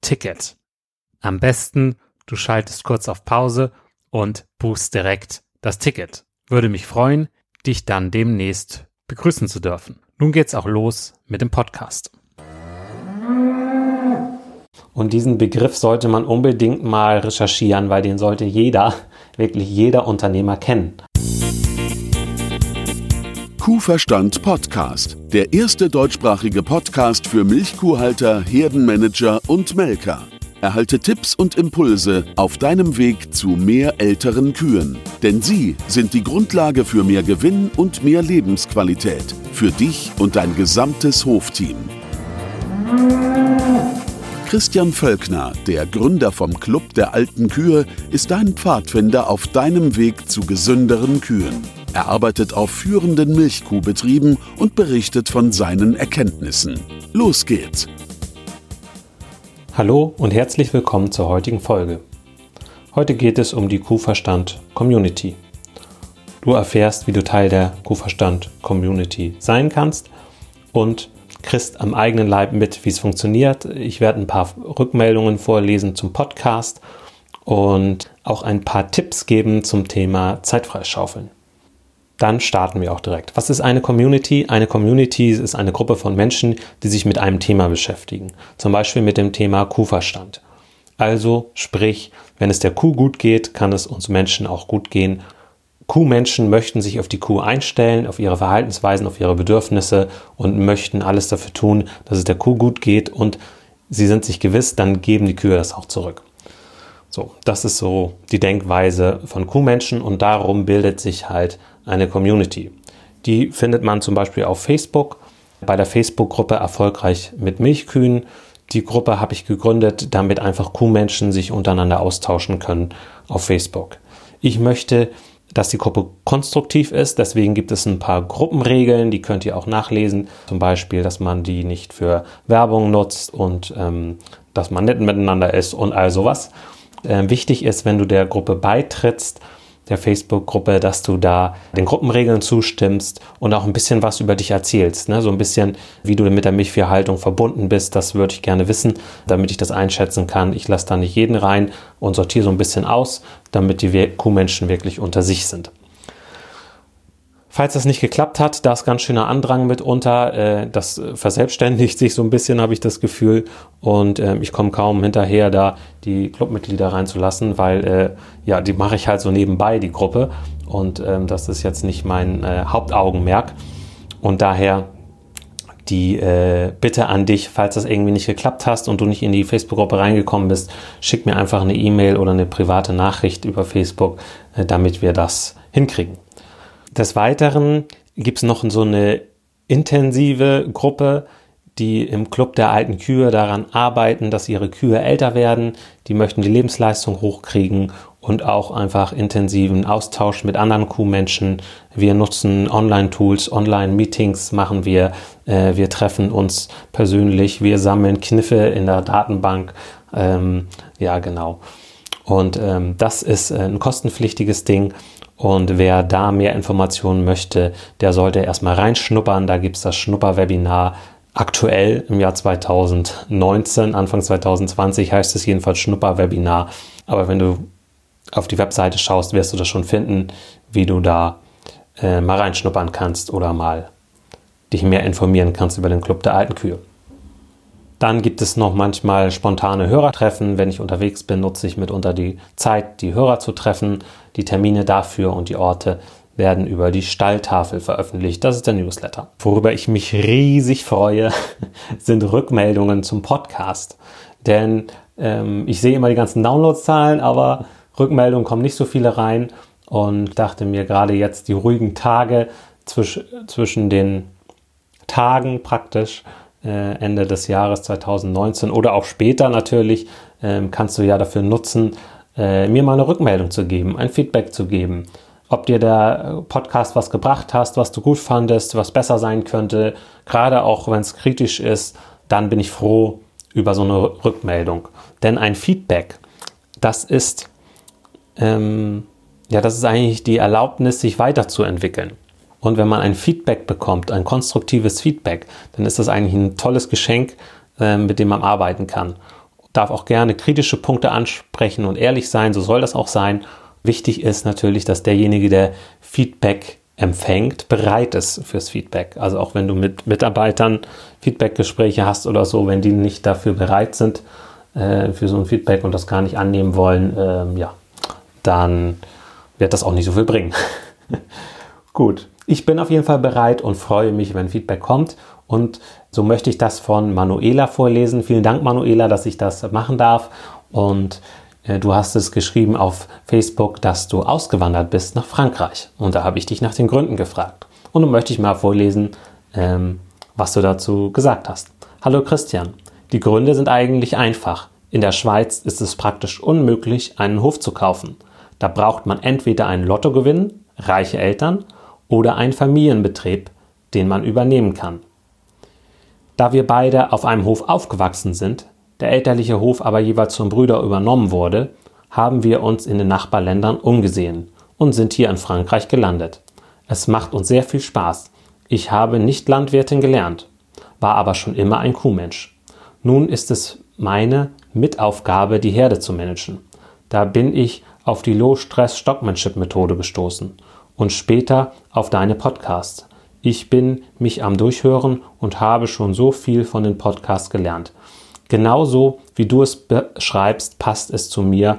Ticket. Am besten, du schaltest kurz auf Pause und buchst direkt das Ticket. Würde mich freuen, dich dann demnächst begrüßen zu dürfen. Nun geht's auch los mit dem Podcast. Und diesen Begriff sollte man unbedingt mal recherchieren, weil den sollte jeder, wirklich jeder Unternehmer kennen. Kuhverstand Podcast, der erste deutschsprachige Podcast für Milchkuhhalter, Herdenmanager und Melker. Erhalte Tipps und Impulse auf deinem Weg zu mehr älteren Kühen. Denn sie sind die Grundlage für mehr Gewinn und mehr Lebensqualität. Für dich und dein gesamtes Hofteam. Christian Völkner, der Gründer vom Club der alten Kühe, ist dein Pfadfinder auf deinem Weg zu gesünderen Kühen. Er arbeitet auf führenden Milchkuhbetrieben und berichtet von seinen Erkenntnissen. Los geht's! Hallo und herzlich willkommen zur heutigen Folge. Heute geht es um die Kuhverstand Community. Du erfährst, wie du Teil der Kuhverstand Community sein kannst und kriegst am eigenen Leib mit, wie es funktioniert. Ich werde ein paar Rückmeldungen vorlesen zum Podcast und auch ein paar Tipps geben zum Thema Zeitfreischaufeln dann starten wir auch direkt. Was ist eine Community? Eine Community ist eine Gruppe von Menschen, die sich mit einem Thema beschäftigen. Zum Beispiel mit dem Thema Kuhverstand. Also sprich, wenn es der Kuh gut geht, kann es uns Menschen auch gut gehen. Kuhmenschen möchten sich auf die Kuh einstellen, auf ihre Verhaltensweisen, auf ihre Bedürfnisse und möchten alles dafür tun, dass es der Kuh gut geht und sie sind sich gewiss, dann geben die Kühe das auch zurück. So, das ist so die Denkweise von Kuhmenschen und darum bildet sich halt eine Community. Die findet man zum Beispiel auf Facebook bei der Facebook-Gruppe Erfolgreich mit Milchkühen. Die Gruppe habe ich gegründet, damit einfach Kuhmenschen sich untereinander austauschen können auf Facebook. Ich möchte, dass die Gruppe konstruktiv ist, deswegen gibt es ein paar Gruppenregeln, die könnt ihr auch nachlesen. Zum Beispiel, dass man die nicht für Werbung nutzt und ähm, dass man nett miteinander ist und all sowas. Ähm, wichtig ist, wenn du der Gruppe beitrittst, der Facebook-Gruppe, dass du da den Gruppenregeln zustimmst und auch ein bisschen was über dich erzählst. Ne? So ein bisschen, wie du mit der Milchviehhaltung verbunden bist, das würde ich gerne wissen, damit ich das einschätzen kann. Ich lasse da nicht jeden rein und sortiere so ein bisschen aus, damit die Kuhmenschen wirklich unter sich sind. Falls das nicht geklappt hat, da ist ganz schöner Andrang mitunter. Äh, das verselbstständigt sich so ein bisschen, habe ich das Gefühl. Und äh, ich komme kaum hinterher, da die Clubmitglieder reinzulassen, weil äh, ja, die mache ich halt so nebenbei, die Gruppe. Und ähm, das ist jetzt nicht mein äh, Hauptaugenmerk. Und daher die Bitte an dich, falls das irgendwie nicht geklappt hast und du nicht in die Facebook-Gruppe reingekommen bist, schick mir einfach eine E-Mail oder eine private Nachricht über Facebook, damit wir das hinkriegen. Des Weiteren gibt es noch so eine intensive Gruppe, die im Club der alten Kühe daran arbeiten, dass ihre Kühe älter werden. Die möchten die Lebensleistung hochkriegen und auch einfach intensiven Austausch mit anderen Kuhmenschen. Wir nutzen Online-Tools, Online-Meetings machen wir. Äh, wir treffen uns persönlich. Wir sammeln Kniffe in der Datenbank. Ähm, ja, genau. Und ähm, das ist ein kostenpflichtiges Ding. Und wer da mehr Informationen möchte, der sollte erstmal reinschnuppern. Da gibt es das Schnupperwebinar aktuell im Jahr 2019, Anfang 2020 heißt es jedenfalls Schnupperwebinar. Aber wenn du auf die Webseite schaust, wirst du das schon finden, wie du da äh, mal reinschnuppern kannst oder mal dich mehr informieren kannst über den Club der alten Kühe. Dann gibt es noch manchmal spontane Hörertreffen. Wenn ich unterwegs bin, nutze ich mitunter die Zeit, die Hörer zu treffen. Die Termine dafür und die Orte werden über die Stalltafel veröffentlicht. Das ist der Newsletter. Worüber ich mich riesig freue, sind Rückmeldungen zum Podcast. Denn ähm, ich sehe immer die ganzen Downloadzahlen, aber Rückmeldungen kommen nicht so viele rein. Und dachte mir gerade jetzt die ruhigen Tage zwisch zwischen den Tagen praktisch Ende des Jahres 2019 oder auch später natürlich, ähm, kannst du ja dafür nutzen, äh, mir mal eine Rückmeldung zu geben, ein Feedback zu geben. Ob dir der Podcast was gebracht hast, was du gut fandest, was besser sein könnte, gerade auch wenn es kritisch ist, dann bin ich froh über so eine Rückmeldung. Denn ein Feedback, das ist, ähm, ja, das ist eigentlich die Erlaubnis, sich weiterzuentwickeln. Und wenn man ein Feedback bekommt, ein konstruktives Feedback, dann ist das eigentlich ein tolles Geschenk, äh, mit dem man arbeiten kann. Darf auch gerne kritische Punkte ansprechen und ehrlich sein, so soll das auch sein. Wichtig ist natürlich, dass derjenige, der Feedback empfängt, bereit ist fürs Feedback. Also auch wenn du mit Mitarbeitern Feedbackgespräche hast oder so, wenn die nicht dafür bereit sind äh, für so ein Feedback und das gar nicht annehmen wollen, äh, ja, dann wird das auch nicht so viel bringen. Gut, ich bin auf jeden Fall bereit und freue mich, wenn Feedback kommt. Und so möchte ich das von Manuela vorlesen. Vielen Dank, Manuela, dass ich das machen darf. Und äh, du hast es geschrieben auf Facebook, dass du ausgewandert bist nach Frankreich. Und da habe ich dich nach den Gründen gefragt. Und nun möchte ich mal vorlesen, ähm, was du dazu gesagt hast. Hallo Christian, die Gründe sind eigentlich einfach. In der Schweiz ist es praktisch unmöglich, einen Hof zu kaufen. Da braucht man entweder einen Lottogewinn, reiche Eltern oder ein Familienbetrieb, den man übernehmen kann. Da wir beide auf einem Hof aufgewachsen sind, der elterliche Hof aber jeweils zum Brüder übernommen wurde, haben wir uns in den Nachbarländern umgesehen und sind hier in Frankreich gelandet. Es macht uns sehr viel Spaß. Ich habe nicht Landwirtin gelernt, war aber schon immer ein Kuhmensch. Nun ist es meine Mitaufgabe, die Herde zu managen. Da bin ich auf die Low-Stress-Stockmanship-Methode gestoßen und später auf deine Podcasts. Ich bin mich am Durchhören und habe schon so viel von den Podcasts gelernt. Genauso wie du es beschreibst, passt es zu mir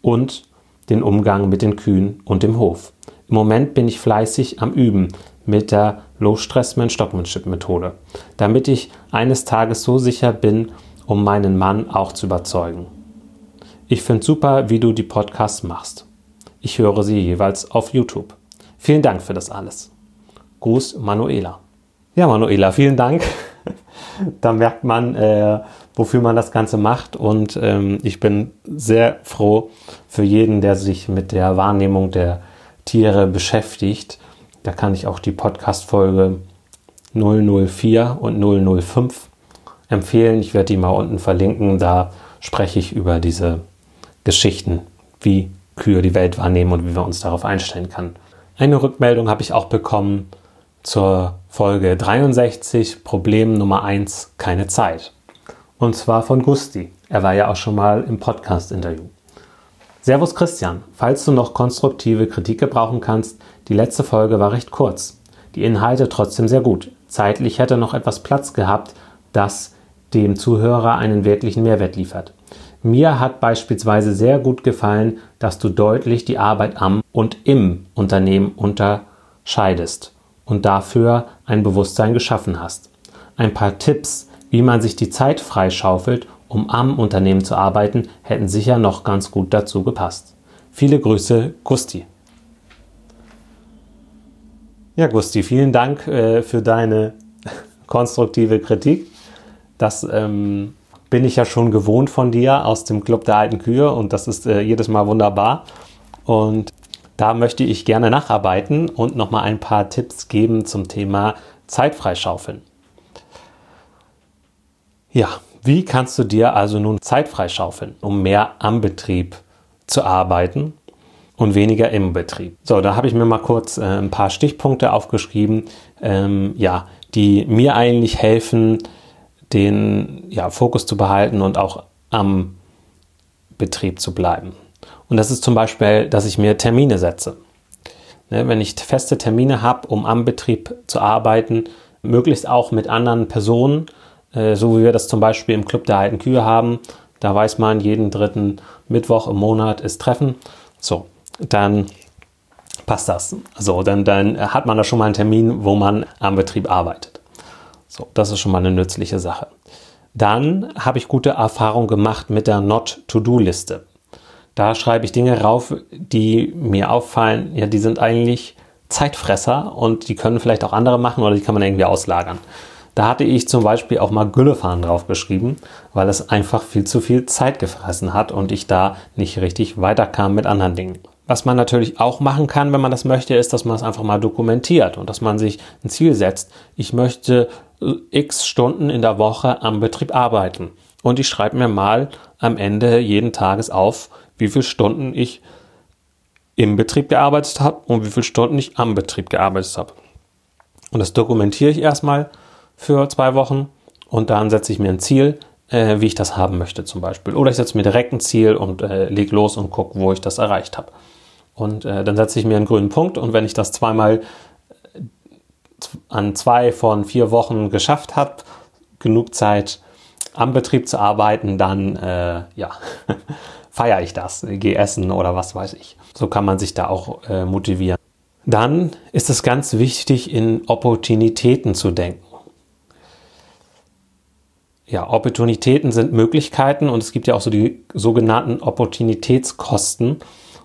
und den Umgang mit den Kühen und dem Hof. Im Moment bin ich fleißig am Üben mit der Low-Stress-Man-Stockmanship-Methode, damit ich eines Tages so sicher bin, um meinen Mann auch zu überzeugen. Ich finde super, wie du die Podcasts machst. Ich höre sie jeweils auf YouTube. Vielen Dank für das alles. Gruß Manuela. Ja, Manuela, vielen Dank. da merkt man, äh, wofür man das Ganze macht. Und ähm, ich bin sehr froh für jeden, der sich mit der Wahrnehmung der Tiere beschäftigt. Da kann ich auch die Podcast-Folge 004 und 005 empfehlen. Ich werde die mal unten verlinken. Da spreche ich über diese Geschichten, wie Kühe die Welt wahrnehmen und wie wir uns darauf einstellen können. Eine Rückmeldung habe ich auch bekommen zur Folge 63, Problem Nummer 1, keine Zeit. Und zwar von Gusti. Er war ja auch schon mal im Podcast-Interview. Servus Christian, falls du noch konstruktive Kritik gebrauchen kannst, die letzte Folge war recht kurz. Die Inhalte trotzdem sehr gut. Zeitlich hätte noch etwas Platz gehabt, das dem Zuhörer einen wirklichen Mehrwert liefert. Mir hat beispielsweise sehr gut gefallen, dass du deutlich die Arbeit am und im Unternehmen unterscheidest und dafür ein Bewusstsein geschaffen hast. Ein paar Tipps, wie man sich die Zeit freischaufelt, um am Unternehmen zu arbeiten, hätten sicher noch ganz gut dazu gepasst. Viele Grüße, Gusti. Ja, Gusti, vielen Dank äh, für deine konstruktive Kritik. Das ähm, bin ich ja schon gewohnt von dir aus dem Club der alten Kühe und das ist äh, jedes Mal wunderbar. Und da möchte ich gerne nacharbeiten und nochmal ein paar Tipps geben zum Thema Zeit freischaufeln. Ja, wie kannst du dir also nun Zeit freischaufeln, um mehr am Betrieb zu arbeiten und weniger im Betrieb? So, da habe ich mir mal kurz äh, ein paar Stichpunkte aufgeschrieben, ähm, ja, die mir eigentlich helfen, den ja, Fokus zu behalten und auch am Betrieb zu bleiben. Und das ist zum Beispiel, dass ich mir Termine setze. Ne, wenn ich feste Termine habe, um am Betrieb zu arbeiten, möglichst auch mit anderen Personen, äh, so wie wir das zum Beispiel im Club der alten Kühe haben, da weiß man, jeden dritten Mittwoch im Monat ist Treffen. So, dann passt das. So, dann, dann hat man da schon mal einen Termin, wo man am Betrieb arbeitet. So, das ist schon mal eine nützliche Sache. Dann habe ich gute Erfahrungen gemacht mit der Not-to-Do-Liste. Da schreibe ich Dinge rauf, die mir auffallen, ja, die sind eigentlich Zeitfresser und die können vielleicht auch andere machen oder die kann man irgendwie auslagern. Da hatte ich zum Beispiel auch mal Güllefahren draufgeschrieben, weil es einfach viel zu viel Zeit gefressen hat und ich da nicht richtig weiterkam mit anderen Dingen. Was man natürlich auch machen kann, wenn man das möchte, ist, dass man es einfach mal dokumentiert und dass man sich ein Ziel setzt. Ich möchte x Stunden in der Woche am Betrieb arbeiten. Und ich schreibe mir mal am Ende jeden Tages auf, wie viele Stunden ich im Betrieb gearbeitet habe und wie viele Stunden ich am Betrieb gearbeitet habe. Und das dokumentiere ich erstmal für zwei Wochen und dann setze ich mir ein Ziel, äh, wie ich das haben möchte zum Beispiel. Oder ich setze mir direkt ein Ziel und äh, leg los und gucke, wo ich das erreicht habe. Und äh, dann setze ich mir einen grünen Punkt und wenn ich das zweimal an zwei von vier Wochen geschafft habe, genug Zeit am Betrieb zu arbeiten, dann äh, ja, feiere ich das, gehe essen oder was weiß ich. So kann man sich da auch äh, motivieren. Dann ist es ganz wichtig, in Opportunitäten zu denken. Ja, Opportunitäten sind Möglichkeiten und es gibt ja auch so die sogenannten Opportunitätskosten.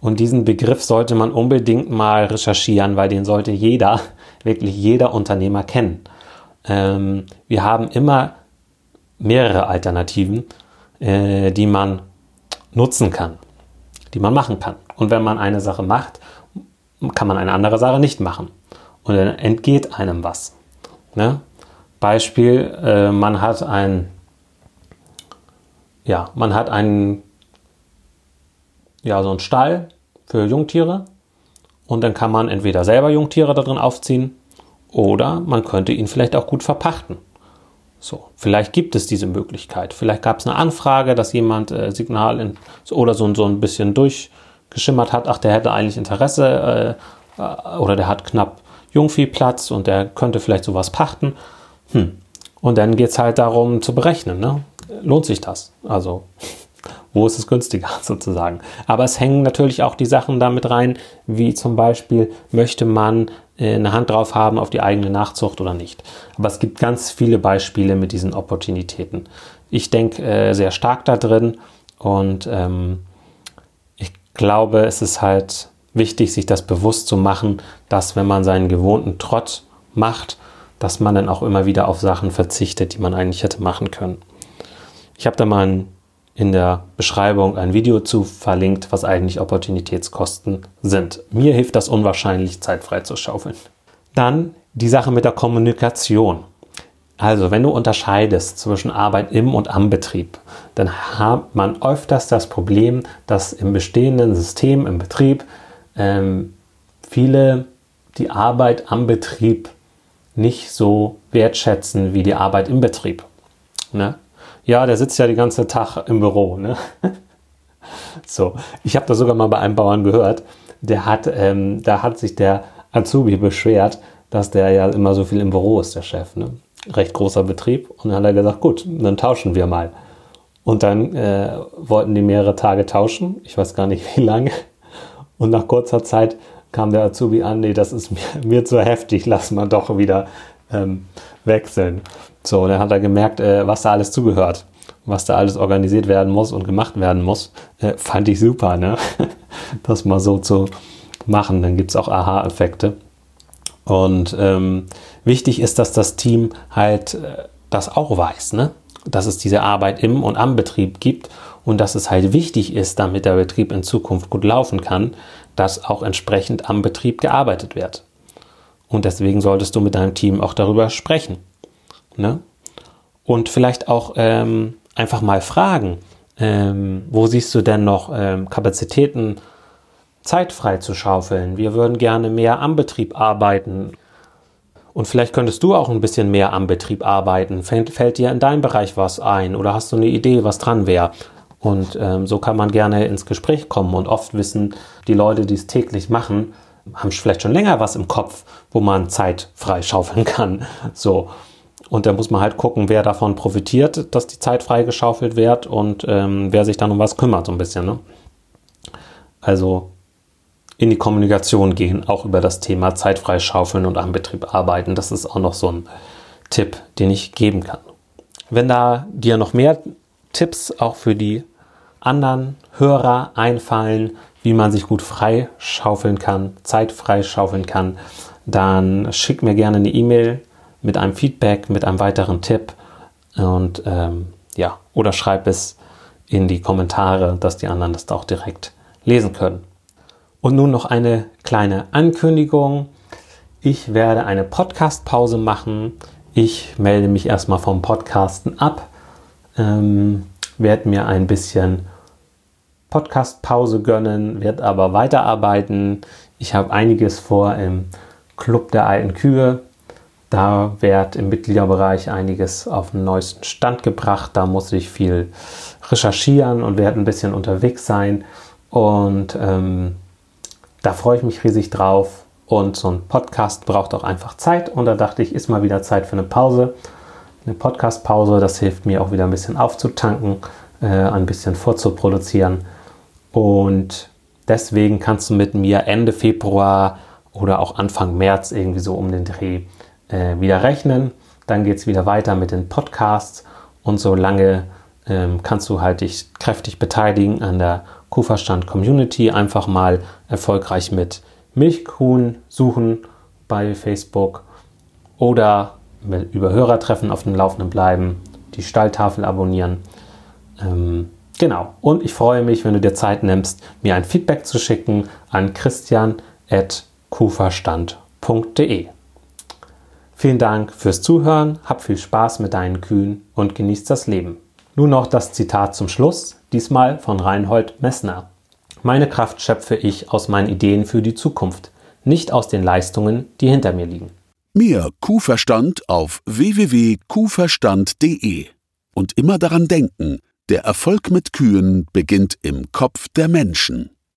Und diesen Begriff sollte man unbedingt mal recherchieren, weil den sollte jeder, wirklich jeder Unternehmer kennen. Ähm, wir haben immer mehrere Alternativen, äh, die man nutzen kann, die man machen kann. Und wenn man eine Sache macht, kann man eine andere Sache nicht machen. Und dann entgeht einem was. Ne? Beispiel, äh, man hat ein, ja, man hat einen ja, so ein Stall für Jungtiere und dann kann man entweder selber Jungtiere da drin aufziehen oder man könnte ihn vielleicht auch gut verpachten. So, vielleicht gibt es diese Möglichkeit. Vielleicht gab es eine Anfrage, dass jemand äh, Signal in, oder so, so ein bisschen durchgeschimmert hat, ach, der hätte eigentlich Interesse äh, äh, oder der hat knapp Jungviehplatz und der könnte vielleicht sowas pachten. Hm. Und dann geht es halt darum zu berechnen, ne? lohnt sich das? Also wo ist es günstiger sozusagen. Aber es hängen natürlich auch die Sachen damit rein, wie zum Beispiel, möchte man äh, eine Hand drauf haben auf die eigene Nachzucht oder nicht. Aber es gibt ganz viele Beispiele mit diesen Opportunitäten. Ich denke äh, sehr stark da drin und ähm, ich glaube, es ist halt wichtig, sich das bewusst zu machen, dass wenn man seinen gewohnten Trott macht, dass man dann auch immer wieder auf Sachen verzichtet, die man eigentlich hätte machen können. Ich habe da mal ein in der Beschreibung ein Video zu verlinkt, was eigentlich Opportunitätskosten sind. Mir hilft das unwahrscheinlich, Zeit frei zu schaufeln. Dann die Sache mit der Kommunikation. Also, wenn du unterscheidest zwischen Arbeit im und am Betrieb, dann hat man öfters das Problem, dass im bestehenden System, im Betrieb, ähm, viele die Arbeit am Betrieb nicht so wertschätzen wie die Arbeit im Betrieb. Ne? Ja, der sitzt ja den ganzen Tag im Büro. Ne? so, ich habe das sogar mal bei einem Bauern gehört. Der hat, ähm, da hat sich der Azubi beschwert, dass der ja immer so viel im Büro ist, der Chef. Ne? Recht großer Betrieb. Und dann hat er gesagt, gut, dann tauschen wir mal. Und dann äh, wollten die mehrere Tage tauschen. Ich weiß gar nicht wie lange. Und nach kurzer Zeit kam der Azubi an, nee, das ist mir, mir zu heftig, lass mal doch wieder ähm, wechseln. So, dann hat er gemerkt, äh, was da alles zugehört, was da alles organisiert werden muss und gemacht werden muss. Äh, fand ich super, ne? das mal so zu machen. Dann gibt es auch Aha-Effekte. Und ähm, wichtig ist, dass das Team halt äh, das auch weiß, ne? dass es diese Arbeit im und am Betrieb gibt und dass es halt wichtig ist, damit der Betrieb in Zukunft gut laufen kann, dass auch entsprechend am Betrieb gearbeitet wird. Und deswegen solltest du mit deinem Team auch darüber sprechen. Ne? Und vielleicht auch ähm, einfach mal fragen, ähm, wo siehst du denn noch ähm, Kapazitäten, Zeit frei zu schaufeln? Wir würden gerne mehr am Betrieb arbeiten. Und vielleicht könntest du auch ein bisschen mehr am Betrieb arbeiten. Fällt, fällt dir in deinem Bereich was ein oder hast du eine Idee, was dran wäre? Und ähm, so kann man gerne ins Gespräch kommen. Und oft wissen die Leute, die es täglich machen, haben vielleicht schon länger was im Kopf, wo man Zeit freischaufeln kann. So. Und da muss man halt gucken, wer davon profitiert, dass die Zeit freigeschaufelt wird und ähm, wer sich dann um was kümmert, so ein bisschen. Ne? Also in die Kommunikation gehen, auch über das Thema Zeit freischaufeln und am Betrieb arbeiten. Das ist auch noch so ein Tipp, den ich geben kann. Wenn da dir noch mehr Tipps auch für die anderen Hörer einfallen, wie man sich gut freischaufeln kann, Zeit freischaufeln kann, dann schick mir gerne eine E-Mail mit einem Feedback, mit einem weiteren Tipp und ähm, ja, oder schreib es in die Kommentare, dass die anderen das auch direkt lesen können. Und nun noch eine kleine Ankündigung. Ich werde eine Podcast-Pause machen. Ich melde mich erstmal vom Podcasten ab ähm, werde mir ein bisschen Podcast-Pause gönnen, werde aber weiterarbeiten. Ich habe einiges vor im Club der alten Kühe. Da wird im Mitgliederbereich einiges auf den neuesten Stand gebracht. Da muss ich viel recherchieren und werde ein bisschen unterwegs sein. Und ähm, da freue ich mich riesig drauf. Und so ein Podcast braucht auch einfach Zeit. Und da dachte ich, ist mal wieder Zeit für eine Pause eine Podcast-Pause. Das hilft mir auch wieder ein bisschen aufzutanken, äh, ein bisschen vorzuproduzieren. Und deswegen kannst du mit mir Ende Februar oder auch Anfang März irgendwie so um den Dreh äh, wieder rechnen. Dann geht es wieder weiter mit den Podcasts und solange ähm, kannst du halt dich kräftig beteiligen an der Kuhverstand Community. Einfach mal erfolgreich mit Milchkuhn suchen bei Facebook oder über Hörertreffen auf dem Laufenden bleiben, die Stalltafel abonnieren. Ähm, genau. Und ich freue mich, wenn du dir Zeit nimmst, mir ein Feedback zu schicken an christian.kuverstand.de. Vielen Dank fürs Zuhören, hab viel Spaß mit deinen Kühen und genieß das Leben. Nun noch das Zitat zum Schluss, diesmal von Reinhold Messner. Meine Kraft schöpfe ich aus meinen Ideen für die Zukunft, nicht aus den Leistungen, die hinter mir liegen. Mehr Kuhverstand auf www.kuhverstand.de. Und immer daran denken, der Erfolg mit Kühen beginnt im Kopf der Menschen.